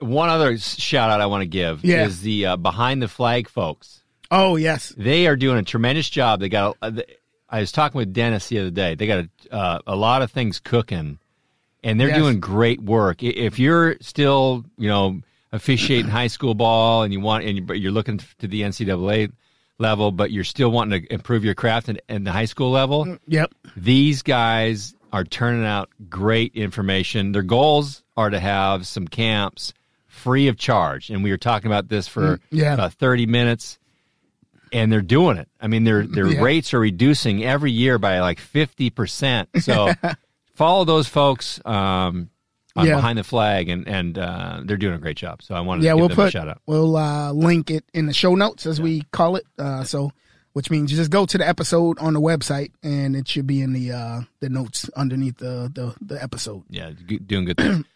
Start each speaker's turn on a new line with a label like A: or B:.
A: One other shout out I want to give
B: Yeah.
A: is the uh, behind the flag folks.
B: Oh yes,
A: They are doing a tremendous job. They got. I was talking with Dennis the other day. They got a, uh, a lot of things cooking, and they're
B: Yes.
A: doing great work. I- If you're still, you know, officiating high school ball and you want, and you- but you're looking to the NCAA level, but you're still wanting to improve your craft in, in the high school level,
B: yep,
A: these guys are turning out great information. Their goals are to have some camps free of charge, and we were talking about this for
B: Mm, yeah.
A: about thirty minutes, and they're doing it. I mean, their their
B: Yeah.
A: rates are reducing every year by like fifty percent. So follow those folks um, on
B: Yeah.
A: behind the flag, and and uh, they're doing a great job. So I wanted
B: yeah.
A: to give
B: We'll
A: them a
B: put
A: shout out.
B: we'll uh, link it in the show notes as we call it. Uh, so, which means you just go to the episode on the website, and it should be in the uh, the notes underneath the the, the episode.
A: Yeah, doing good things.